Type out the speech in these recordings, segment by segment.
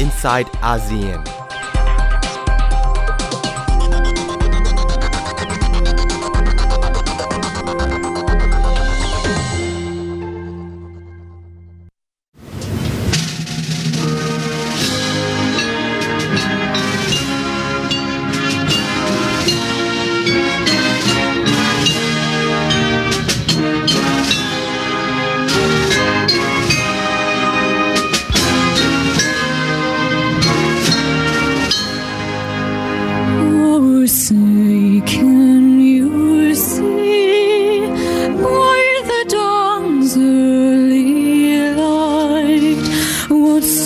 inside ASEAN.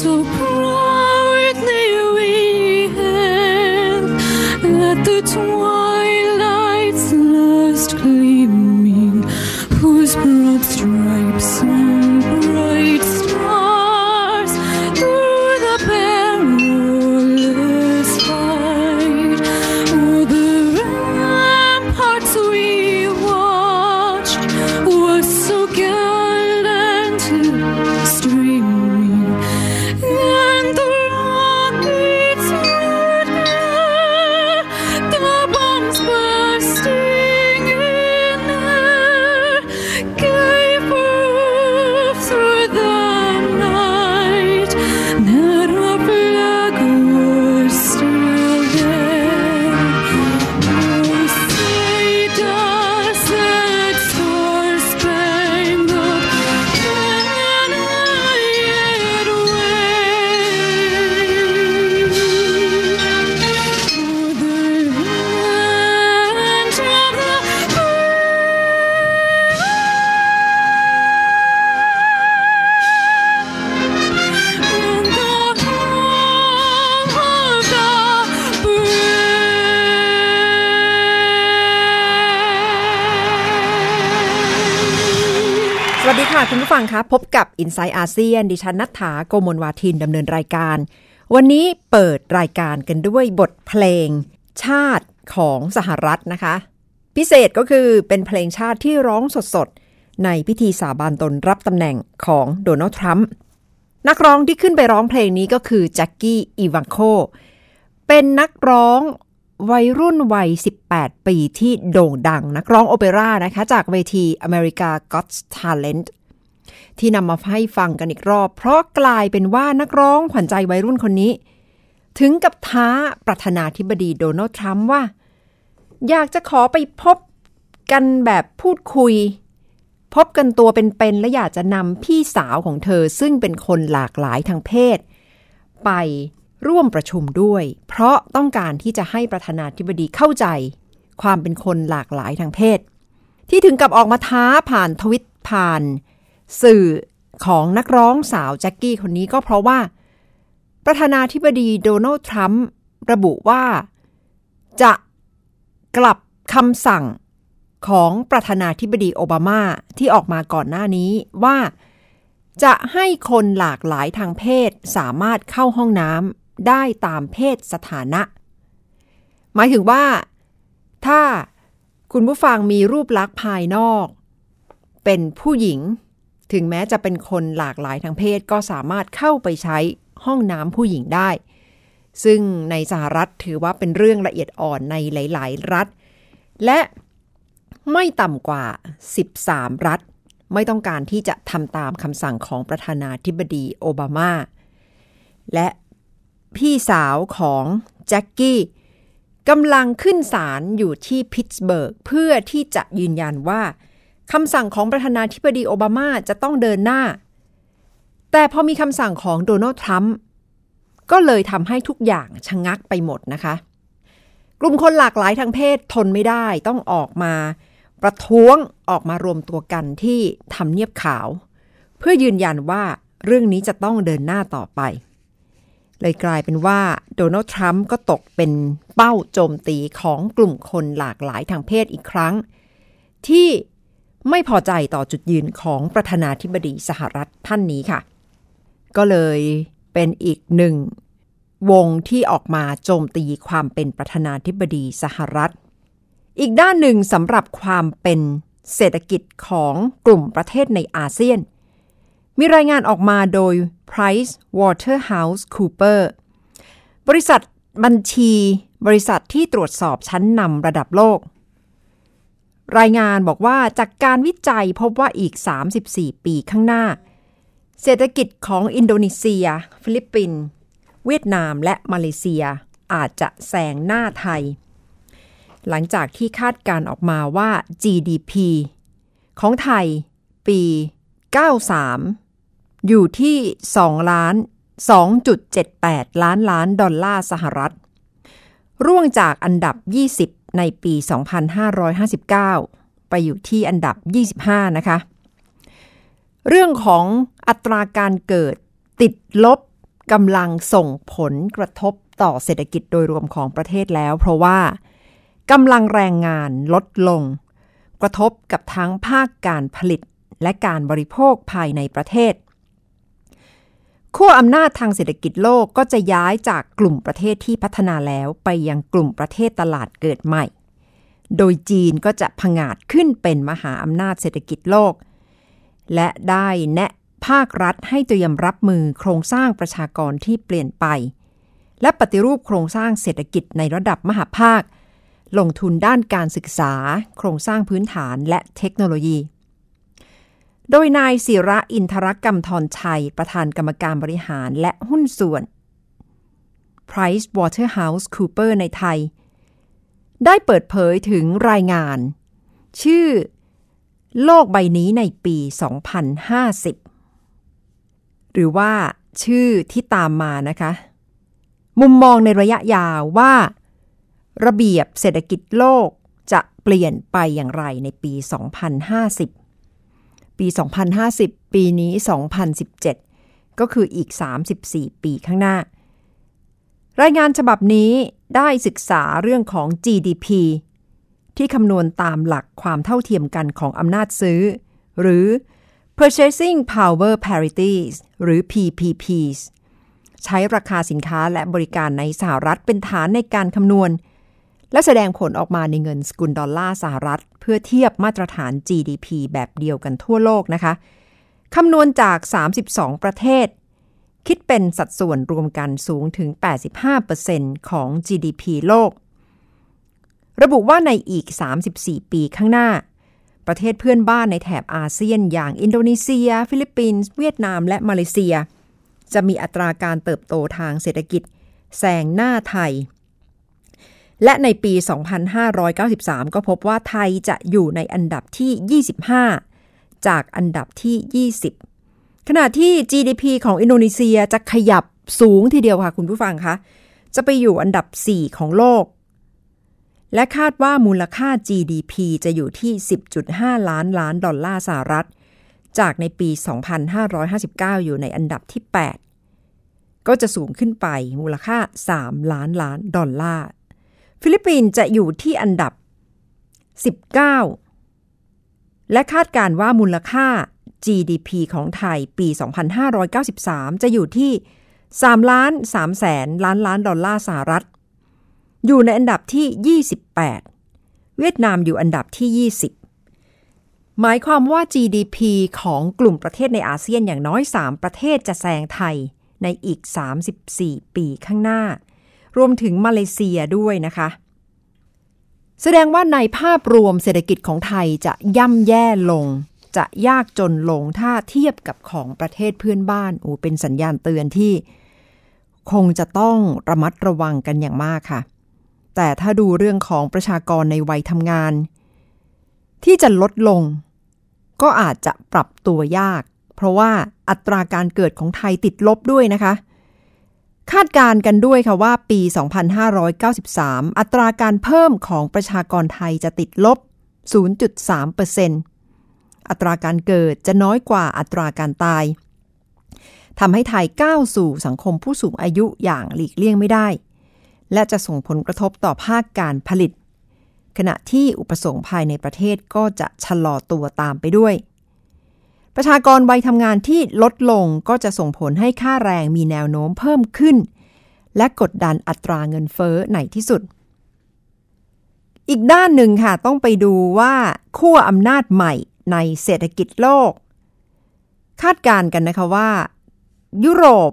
nosso. งคะพบกับ i n s i ซต์อาเซียนดิฉันนัฐาโกมลวาทินดำเนินรายการ วันนี้เปิดรายการกันด้วยบทเพลงชาติของสหรัฐนะคะ พิเศษก็คือเป็นเพลงชาติที่ร้องสดๆ ในพิธีสาบานตนรับตำแหน่งของโดนัลด์ทรัมป์นักร้องที่ขึ้นไปร้องเพลงนี้ก็คือแจ็คกี้อีวังโคเป็นนักร้องวัยรุ่นวัย 18 ปีที่โด่งดัง นักร้องโอเปร่านะคะ จากเวที America Got Talent ที่นำมาให้ฟังกันอีกรอบ เพราะกลายเป็นว่านักร้องขวัญใจวัยรุ่นคนนี้ ถึงกับท้าประธานาธิบดีโดนัลด์ทรัมป์ว่า อยากจะขอไปพบกันแบบพูดคุย พบกันตัวเป็นๆและอยากจะนำพี่สาวของเธอซึ่งเป็นคนหลากหลายทางเพศ ไปร่วมประชุมด้วย เพราะต้องการที่จะให้ประธานาธิบดีเข้าใจ ความเป็นคนหลากหลายทางเพศ ที่ถึงกับออกมาท้าผ่านทวิตผ่าน สื่อของนักร้องสาวแจ็คกี้คนนี้ก็เพราะว่า ประธานาธิบดีโดนัลด์ทรัมป์ระบุว่า จะกลับคำสั่งของประธานาธิบดีโอบามาที่ออกมาก่อนหน้านี้ว่าจะให้คนหลากหลายทางเพศสามารถเข้าห้องน้ำได้ตามเพศสถานะ หมายถึงว่า ถ้าคุณผู้ฟังมีรูปลักษณ์ภายนอก เป็นผู้หญิง ถึงแม้จะเป็นคนหลากหลายทางเพศก็สามารถเข้าไปใช้ห้องน้ำผู้หญิงได้ ซึ่งในสหรัฐถือว่าเป็นเรื่องละเอียดอ่อนในหลาย ๆ รัฐ และไม่ต่ำกว่า 13 รัฐ ไม่ต้องการที่จะทำตามคำสั่งของประธานาธิบดีโอบามา และพี่สาวของแจ็คกี้กำลังขึ้นศาลอยู่ที่พิตต์สเบิร์กเพื่อที่จะยืนยันว่า คำสั่งของประธานาธิบดีโอบามาจะต้องเดินหน้า แต่พอมีคำสั่งของโดนัลด์ทรัมป์ก็เลยทำให้ทุกอย่างชะงักไปหมดนะคะ กลุ่มคนหลากหลายทางเพศทนไม่ได้ต้องออกมา ประท้วงออกมารวมตัวกันที่ทำเนียบขาว เพื่อยืนยันว่าเรื่องนี้จะต้องเดินหน้าต่อไป เลยกลายเป็นว่าโดนัลด์ทรัมป์ก็ตกเป็นเป้าโจมตีของกลุ่มคนหลากหลายทางเพศอีกครั้ง ที่ ไม่พอใจต่อจุดยืนของประธานาธิบดีสหรัฐท่านนี้ค่ะ ก็เลยเป็นอีกหนึ่งวงที่ออกมาโจมตีความเป็นประธานาธิบดีสหรัฐ อีกด้านหนึ่งสำหรับความเป็นเศรษฐกิจของกลุ่มประเทศในอาเซียน มีรายงานออกมาโดย Price Waterhouse Cooper บริษัทบัญชี บริษัทที่ตรวจสอบชั้นนำระดับโลก รายงานบอกว่าจากการวิจัยพบว่าอีก 34 ปีข้างหน้า เศรษฐกิจของอินโดนีเซีย ฟิลิปปินส์เวียดนามและมาเลเซียอาจจะแซงหน้าไทย หลังจากที่คาดการออกมาว่า GDP ของไทยปี 93 อยู่ที่2ล้าน2.78 ล้านล้านดอลลาร์สหรัฐ ร่วงจากอันดับ 20 ในปี 2559 ไปอยู่ที่อันดับ 25 นะคะ เรื่องของอัตราการเกิดติดลบกำลังส่งผลกระทบต่อเศรษฐกิจโดยรวมของประเทศแล้ว เพราะว่ากำลังแรงงานลดลง กระทบกับทั้งภาคการผลิตและการบริโภคภายในประเทศ ขั้วอำนาจทางเศรษฐกิจโลกก็จะย้ายจากกลุ่มประเทศที่พัฒนาแล้วไปยังกลุ่มประเทศตลาดเกิดใหม่ โดยจีนก็จะผงาดขึ้นเป็นมหาอำนาจเศรษฐกิจโลก และได้แนะภาครัฐให้เตรียมรับมือโครงสร้างประชากรที่เปลี่ยนไป และปฏิรูปโครงสร้างเศรษฐกิจในระดับมหาภาค ลงทุนด้านการศึกษา โครงสร้างพื้นฐานและเทคโนโลยี โดยนายศิระอินทรกรรมทรชัย ประธานกรรมการบริหารและหุ้นส่วน Price Waterhouse Cooper ในไทย ได้เปิดเผยถึงรายงาน ชื่อ โลกใบนี้ในปี 2050 หรือว่าชื่อที่ตามมานะคะ มุมมองในระยะยาวว่า ระเบียบเศรษฐกิจโลกจะเปลี่ยนไปอย่างไรในปี 2050 ปี 2050 ปีนี้ 2017 ก็คืออีก 34 ปีข้างหน้า รายงานฉบับนี้ได้ศึกษาเรื่องของ GDP ที่คำนวณตามหลักความเท่าเทียมกันของอำนาจซื้อ หรือ Purchasing Power Parities หรือ PPPs ใช้ราคาสินค้าและบริการในสหรัฐเป็นฐานในการคำนวณ และแสดงผลออกมาในเงินสกุลดอลลาร์สหรัฐ เพื่อเทียบมาตรฐาน GDP แบบเดียวกันทั่วโลกนะคะคำนวณจาก 32 ประเทศ คิดเป็นสัดส่วนรวมกันสูงถึง 85%ของ GDP โลก ระบุว่าในอีก 34 ปีข้างหน้า ประเทศเพื่อนบ้านในแถบอาเซียนอย่างอินโดนีเซีย ฟิลิปปินส์ เวียดนาม และมาเลเซีย จะมีอัตราการเติบโตทางเศรษฐกิจแซงหน้าไทย และในปี 2593 ก็พบว่าไทยจะอยู่ในอันดับที่ 25 จากอันดับที่ 20 ขณะที่ GDP ของอินโดนีเซียจะขยับสูงทีเดียวค่ะคุณผู้ฟังคะจะไปอยู่อันดับ 4 ของโลก และคาดว่ามูลค่า GDP จะอยู่ที่ 10.5 ล้านล้านดอลลาร์สหรัฐ จากในปี 2559 อยู่ในอันดับที่ 8 ก็จะสูงขึ้นไปมูลค่า 3 ล้านล้านดอลลาร์ ฟิลิปปินส์จะอยู่ที่อันดับ 19 และคาดการว่ามูลค่า GDP ของไทยปี 2593 จะอยู่ที่3ล้าน3แสนล้านล้านดอลลาร์สหรัฐ อยู่ในอันดับที่ 28 เวียดนามอยู่อันดับที่ 20 หมายความว่า GDP ของกลุ่มประเทศในอาเซียนอย่างน้อย 3 ประเทศจะแซงไทยในอีก 34 ปีข้างหน้า รวมถึงมาเลเซียด้วยนะคะ แสดงว่าในภาพรวมเศรษฐกิจของไทยจะย่ำแย่ลง จะยากจนลงถ้าเทียบกับของประเทศเพื่อนบ้านโอ้เป็นสัญญาณเตือนที่ คงจะต้องระมัดระวังกันอย่างมากค่ะ แต่ถ้าดูเรื่องของประชากรในวัยทำงาน ที่จะลดลง ก็อาจจะปรับตัวยาก เพราะว่าอัตราการเกิดของไทยติดลบด้วยนะคะ คาดการ์กันด้วยค่ะว่าปี 2593 อัตราการเพิ่มของประชากรไทยจะติดลบ 0.3%อัตราการเกิดจะน้อยกว่าอัตราการตายทำให้ไทยก้าวสู่สังคมผู้สูงอายุอย่างหลีกเลี่ยงไม่ได้ และจะส่งผลกระทบต่อภาคการผลิต ขณะที่อุปสงค์ภายในประเทศก็จะชะลอตัวตามไปด้วย ประชากรวัยทำงานที่ลดลงก็จะส่งผลให้ค่าแรงมีแนวโน้มเพิ่มขึ้น และกดดันอัตราเงินเฟ้อในที่สุด อีกด้านหนึ่งค่ะต้องไปดูว่าขั้วอำนาจใหม่ในเศรษฐกิจโลก คาดการณ์กันนะคะว่า ยุโรป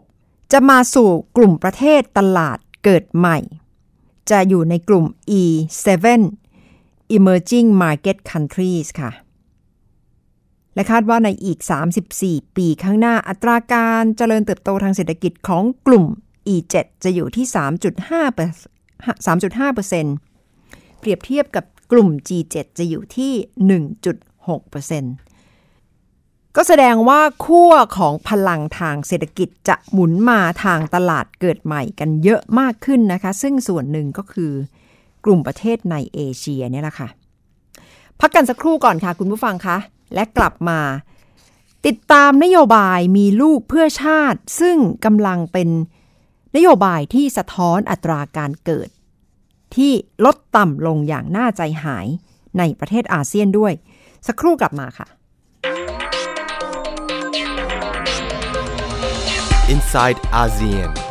จะมาสู่กลุ่มประเทศตลาดเกิดใหม่ จะอยู่ในกลุ่ม E7 Emerging Market Countries ค่ะ และคาดว่าในอีก 34 ปีข้างหน้าอัตราการเจริญเติบโตทางเศรษฐกิจของกลุ่ม E7 จะอยู่ที่ 3.5 3.5%เปรียบเทียบกับกลุ่ม G7 จะอยู่ที่ 1.6%ก็แสดงว่าขั้วของพลังทางเศรษฐกิจจะหมุนมาทางตลาดเกิดใหม่กันเยอะมากขึ้นนะคะ ซึ่งส่วนหนึ่งก็คือกลุ่มประเทศในเอเชียเนี่ยแหละค่ะ พักกันสักครู่ก่อนค่ะคุณผู้ฟังคะ และกลับมา ติดตามนโยบายมีลูกเพื่อชาติ ซึ่งกำลังเป็นนโยบายที่สะท้อนอัตราการเกิด ที่ลดต่ำลงอย่างน่าใจหายในประเทศอาเซียนด้วย สักครู่กลับมาค่ะ inside ASEAN.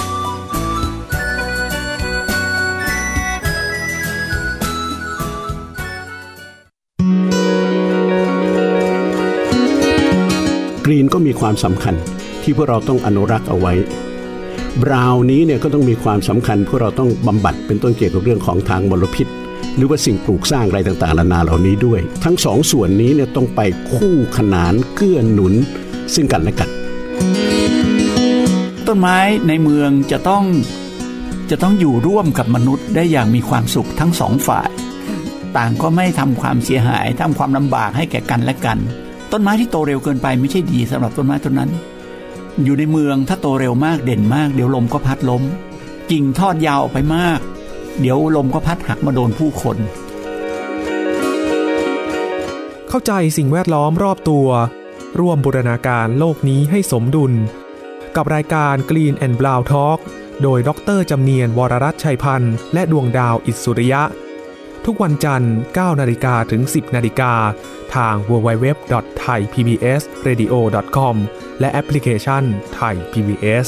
กรีนก็มีความสำคัญที่พวกเราต้องอนุรักษ์เอาไว้ บราวนี้เนี่ยก็ต้องมีความสำคัญพวกเราต้องบำบัดเป็นต้นเกี่ยวกับเรื่องของทางมลพิษ หรือว่าสิ่งปลูกสร้างอะไรต่างๆนานาเหล่านี้ด้วย ทั้งสองส่วนนี้เนี่ยต้องไปคู่ขนานเกื้อหนุนซึ่งกันและกัน ต้นไม้ในเมืองจะต้องจะต้องอยู่ร่วมกับมนุษย์ได้อย่างมีความสุขทั้งสองฝ่าย ต่างก็ไม่ทำความเสียหายทำความลำบากให้แก่กันและกัน ต้นไม้ที่โตเร็วเกินไปไม่ใช่ดีสำหรับต้นไม้ต้นนั้น อยู่ในเมืองถ้าโตเร็วมากเด่นมาก เดี๋ยวลมก็พัดล้มกิ่งทอดยาวออกไปมาก เดี๋ยวลมก็พัดหักมาโดนผู้คน เข้าใจสิ่งแวดล้อมรอบตัว ร่วมบูรณาการโลกนี้ให้สมดุล กับรายการ Green and Brown Talk โดยดรจำเนียนวรรัตชัยพันธ์และดวงดาวอิสุริยะ ทุกวันจันทร์ 9 นาฬิกาถึง 10 นาฬิกา ทาง www.thaipbsradio.com และแอปพลิเคชัน Thai PBS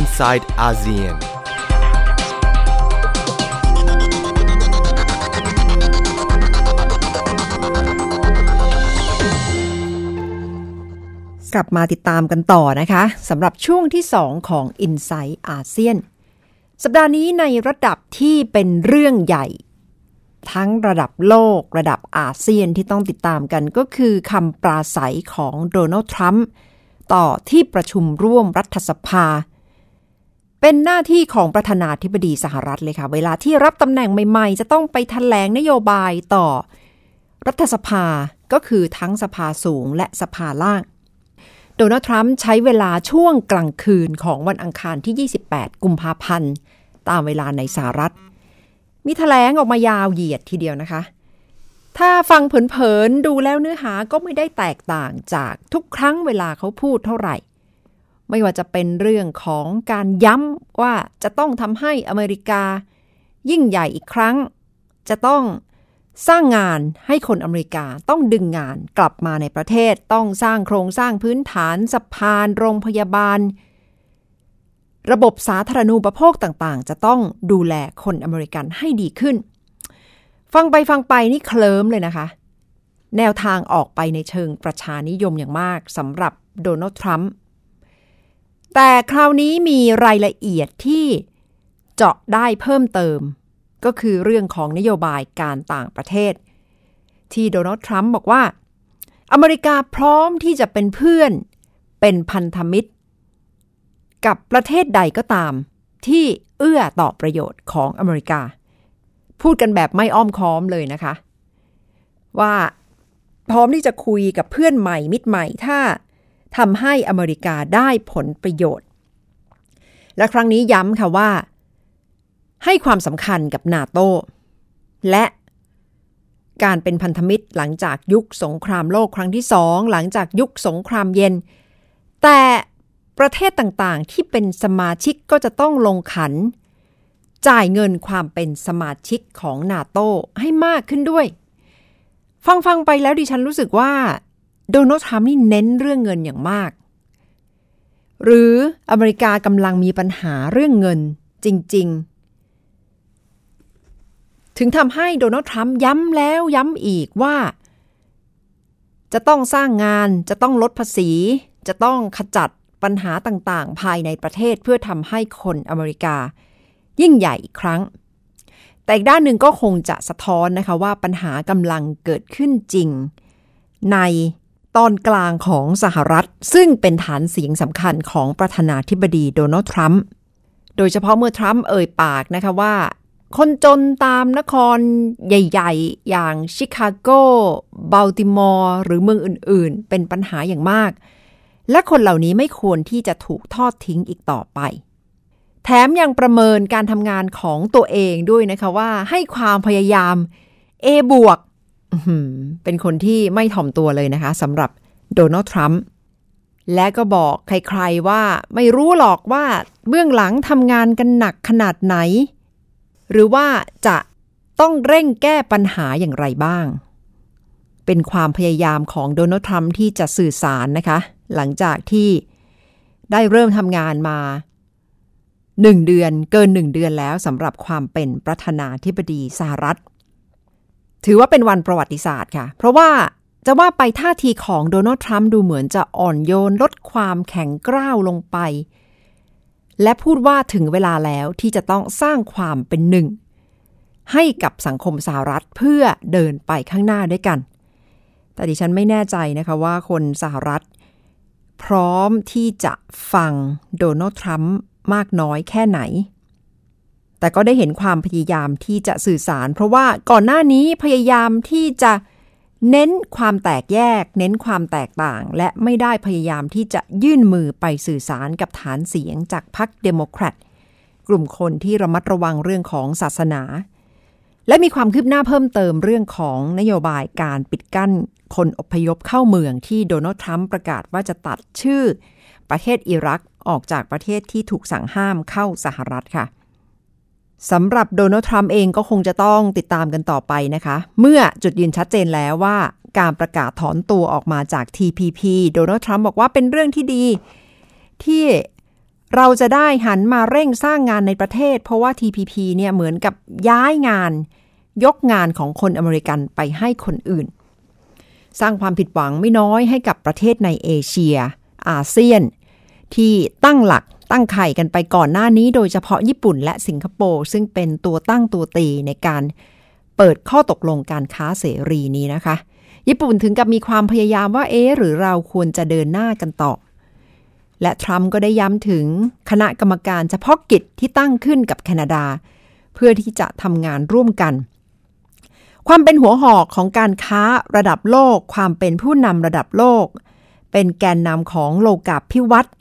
inside ASEAN. กลับมาติดตามกันต่อนะคะสำหรับช่วงที่ 2 ของ i n s i ซต์อาเซียนสัปดาห์นี้ในระดับที่เป็นเรื่องใหญ่ ทั้งระดับโลกระดับอาเซียนที่ต้องติดตามกันก็คือคำปราศัยของโดนัลด์ทรัมป์ต่อที่ประชุมร่วมรัฐสภา เป็นหน้าที่ของประธานาธิบดีสหรัฐเลยค่ะ เวลาที่รับตำแหน่งใหม่ ๆ จะต้องไปแถลงนโยบายต่อ รัฐสภาก็คือทั้งสภาสูงและสภาล่าง โดนัลด์ทรัมป์ใช้เวลาช่วงกลางคืนของวันอังคารที่ 28 กุมภาพันธ์ ตามเวลาในสหรัฐ มีแถลงออกมายาวเหยียดทีเดียวนะคะ ถ้าฟังเผินๆดูแล้วเนื้อหาก็ไม่ได้แตกต่างจากทุกครั้งเวลาเขาพูดเท่าไหร่ ไม่ว่าจะเป็นเรื่องของการย้ำว่าจะต้องทำให้อเมริกา ยิ่งใหญ่อีกครั้ง จะต้องสร้างงานให้คนอเมริกาต้องดึงงานกลับมาในประเทศต้องสร้างโครงสร้างพื้นฐานสะพาน โรงพยาบาล ระบบสาธารณูปโภคต่างๆ จะต้องดูแลคนอเมริกันให้ดีขึ้น ฟังไปฟังไปนี่เคลิ้มเลยนะคะ แนวทางออกไปในเชิงประชานิยมอย่างมากสำหรับโดนัลด์ทรัมป์ แต่คราวนี้มีรายละเอียดที่เจาะได้เพิ่มเติม ก็คือเรื่องของนโยบายการต่างประเทศ ที่โดนัลด์ทรัมป์บอกว่า อเมริกาพร้อมที่จะเป็นเพื่อนเป็นพันธมิตร กับประเทศใดก็ตาม ที่เอื้อต่อประโยชน์ของอเมริกา พูดกันแบบไม่อ้อมค้อมเลยนะคะ ว่าพร้อมที่จะคุยกับเพื่อนใหม่มิตรใหม่ถ้า ทำให้อเมริกาได้ผลประโยชน์ และครั้งนี้ย้ำค่ะว่า ให้ความสำคัญกับนาโตและการเป็นพันธมิตรหลังจากยุคสงครามโลกครั้งที่สองหลังจากยุคสงครามเย็น แต่ประเทศต่างๆ ที่เป็นสมาชิกก็จะต้องลงขัน จ่ายเงินความเป็นสมาชิกของนาโตให้มากขึ้นด้วย ฟังฟังไปแล้วดิฉันรู้สึกว่า โดนัลด์ทรัมป์นี่เน้นเรื่องเงินอย่างมาก หรืออเมริกากำลังมีปัญหาเรื่องเงินจริง ๆ ถึงทำให้โดนัลด์ทรัมป์ย้ำแล้วย้ำอีกว่า จะต้องสร้างงานจะต้องลดภาษี จะต้องขจัดปัญหาต่างๆ ภายในประเทศเพื่อทำให้คนอเมริกา ยิ่งใหญ่อีกครั้ง แต่อีกด้านหนึ่งก็คงจะสะท้อนนะคะว่าปัญหากำลังเกิดขึ้นจริง ใน ตอนกลางของสหรัฐ ซึ่งเป็นฐานเสียงสำคัญของประธานาธิบดีโดนัลด์ทรัมป์โดยเฉพาะเมื่อทรัมป์เอ่ยปากนะคะว่า คนจนตามนครใหญ่ ๆ อย่างชิคาโกบัลติมอร์หรือเมืองอื่น ๆ เป็นปัญหาอย่างมาก และคนเหล่านี้ไม่ควรที่จะถูกทอดทิ้งอีกต่อไป แถมยังประเมินการทำงานของตัวเองด้วยนะคะว่าให้ความพยายาม A บวก เป็นคนที่ไม่ถ่อมตัวเลยนะคะสำหรับโดนัลด์ทรัมป์และก็บอกใครๆว่าไม่รู้หรอกว่าเบื้องหลังทำงานกันหนักขนาดไหน หรือว่าจะต้องเร่งแก้ปัญหาอย่างไรบ้าง เป็นความพยายามของโดนัลด์ทรัมป์ที่จะสื่อสารนะคะ หลังจากที่ได้เริ่มทำงานมาหนึ่งเดือนเกินหนึ่งเดือนแล้วสำหรับความเป็นประธานาธิบดีสหรัฐ ถือว่าเป็นวันประวัติศาสตร์ค่ะ เพราะว่าจะว่าไปท่าทีของโดนัลด์ทรัมป์ดูเหมือนจะอ่อนโยนลดความแข็งกร้าวลงไป และพูดว่าถึงเวลาแล้วที่จะต้องสร้างความเป็นหนึ่ง ให้กับสังคมสหรัฐเพื่อเดินไปข้างหน้าด้วยกัน แต่ดิฉันไม่แน่ใจนะคะว่าคนสหรัฐ พร้อมที่จะฟังโดนัลด์ทรัมป์มากน้อยแค่ไหน แต่ก็ได้เห็นความพยายามที่จะสื่อสาร เพราะว่าก่อนหน้านี้พยายามที่จะเน้นความแตกแยก เน้นความแตกต่าง และไม่ได้พยายามที่จะยื่นมือไปสื่อสารกับฐานเสียงจากพรรคเดโมแครตกลุ่มคนที่ระมัดระวังเรื่องของศาสนา และมีความคืบหน้าเพิ่มเติมเรื่องของนโยบายการปิดกั้นคนอพยพเข้าเมืองที่โดนัลด์ทรัมป์ประกาศว่าจะตัดชื่อ ประเทศอิรักออกจากประเทศที่ถูกสั่งห้ามเข้าสหรัฐค่ะ สำหรับโดนัลด์ทรัมป์เองก็คงจะต้องติดตามกันต่อไปนะคะ เมื่อจุดยืนชัดเจนแล้วว่าการประกาศถอนตัวออกมาจาก TPP โดนัลด์ทรัมป์บอกว่าเป็นเรื่องที่ดี ที่เราจะได้หันมาเร่งสร้างงานในประเทศ เพราะว่า TPP เนี่ยเหมือนกับย้ายงาน ยกงานของคนอเมริกันไปให้คนอื่น สร้างความผิดหวังไม่น้อยให้กับประเทศในเอเชีย อาเซียน ที่ตั้งหลัก ตั้งไข่กันไปก่อนหน้านี้ โดยเฉพาะญี่ปุ่นและสิงคโปร์ซึ่งเป็นตัวตั้งตัวตีในการเปิดข้อตกลงการค้าเสรีนี้นะคะ ญี่ปุ่นถึงกับมีความพยายามว่าเอ๊หรือเราควรจะเดินหน้ากันต่อ และทรัมป์ก็ได้ย้ำถึงคณะกรรมการเฉพาะกิจที่ตั้งขึ้นกับแคนาดา เพื่อที่จะทำงานร่วมกัน ความเป็นหัวหอกของการค้าระดับโลก ความเป็นผู้นำระดับโลก เป็นแกนนำของโลกาภิวัตน์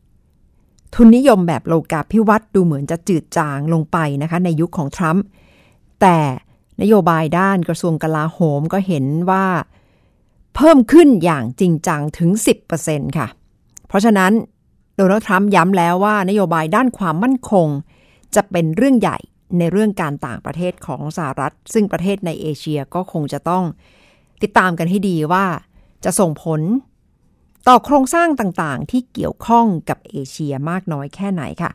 ทุนนิยมแบบโลกาภิวัตน์ดูเหมือนจะจืดจางลงไปนะคะ ในยุคของทรัมป์แต่นโยบายด้านกระทรวงกลาโหมก็เห็นว่าเพิ่มขึ้นอย่างจริงจังถึง 10%ค่ะ เพราะฉะนั้นโดนัลด์ทรัมป์ย้ำแล้วว่านโยบายด้านความมั่นคง จะเป็นเรื่องใหญ่ในเรื่องการต่างประเทศของสหรัฐ ซึ่งประเทศในเอเชียก็คงจะต้องติดตามกันให้ดีว่า จะส่งผล ต่อโครงสร้างต่างๆ ที่เกี่ยวข้องกับเอเชียมากน้อยแค่ไหนค่ะ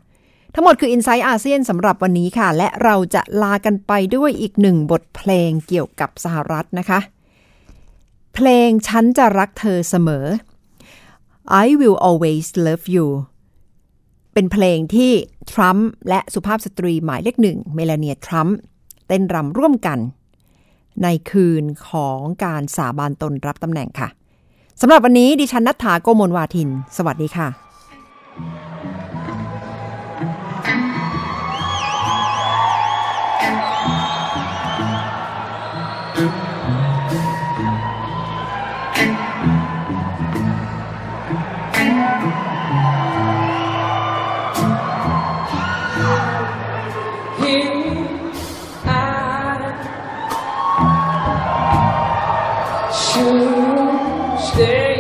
ทั้งหมดคือ i n s i ซต์อาเซียนสำหรับวันนี้ค่ะ และเราจะลากันไปด้วยอีกหนึ่งบทเพลงเกี่ยวกับสหรัฐนะคะ เพลงฉันจะรักเธอเสมอ I will always love you เป็นเพลงที่ทรัมป์และสุภาพสตรีหมายเลขหนึ่งเมลานียทรัมป์เต้นรำร่วมกัน ในคืนของการสาบานตนรับตำแหน่งค่ะ สำหรับวันนี้ดิฉันนัฐถาโกโมลวาทิน สวัสดีค่ะ Here I should stay.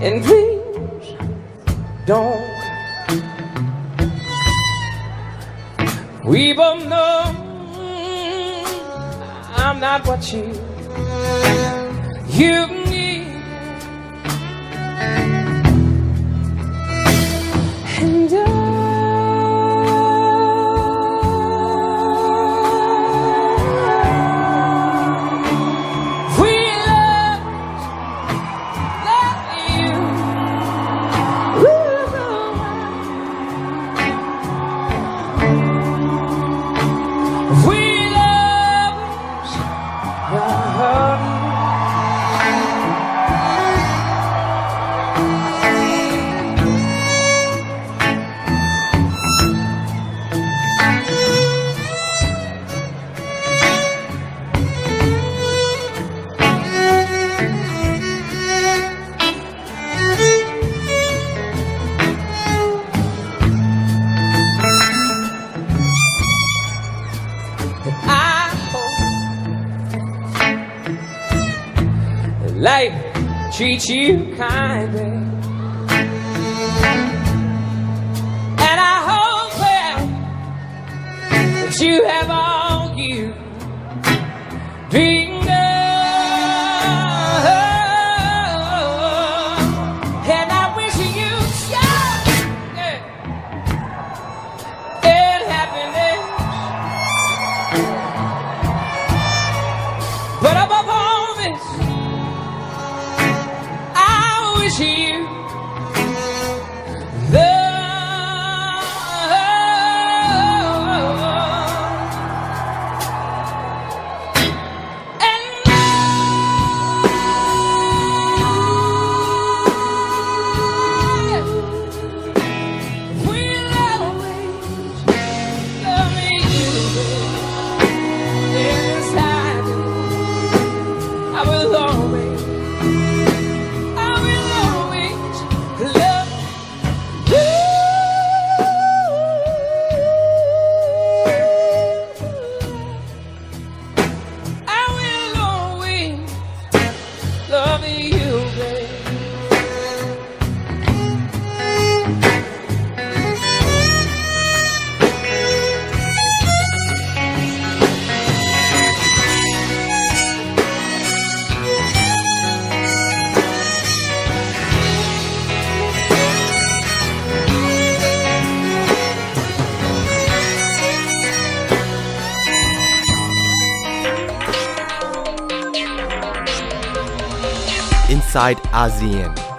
And please don't. We both know I'm not what you you treat you kindly. I inside ASEAN.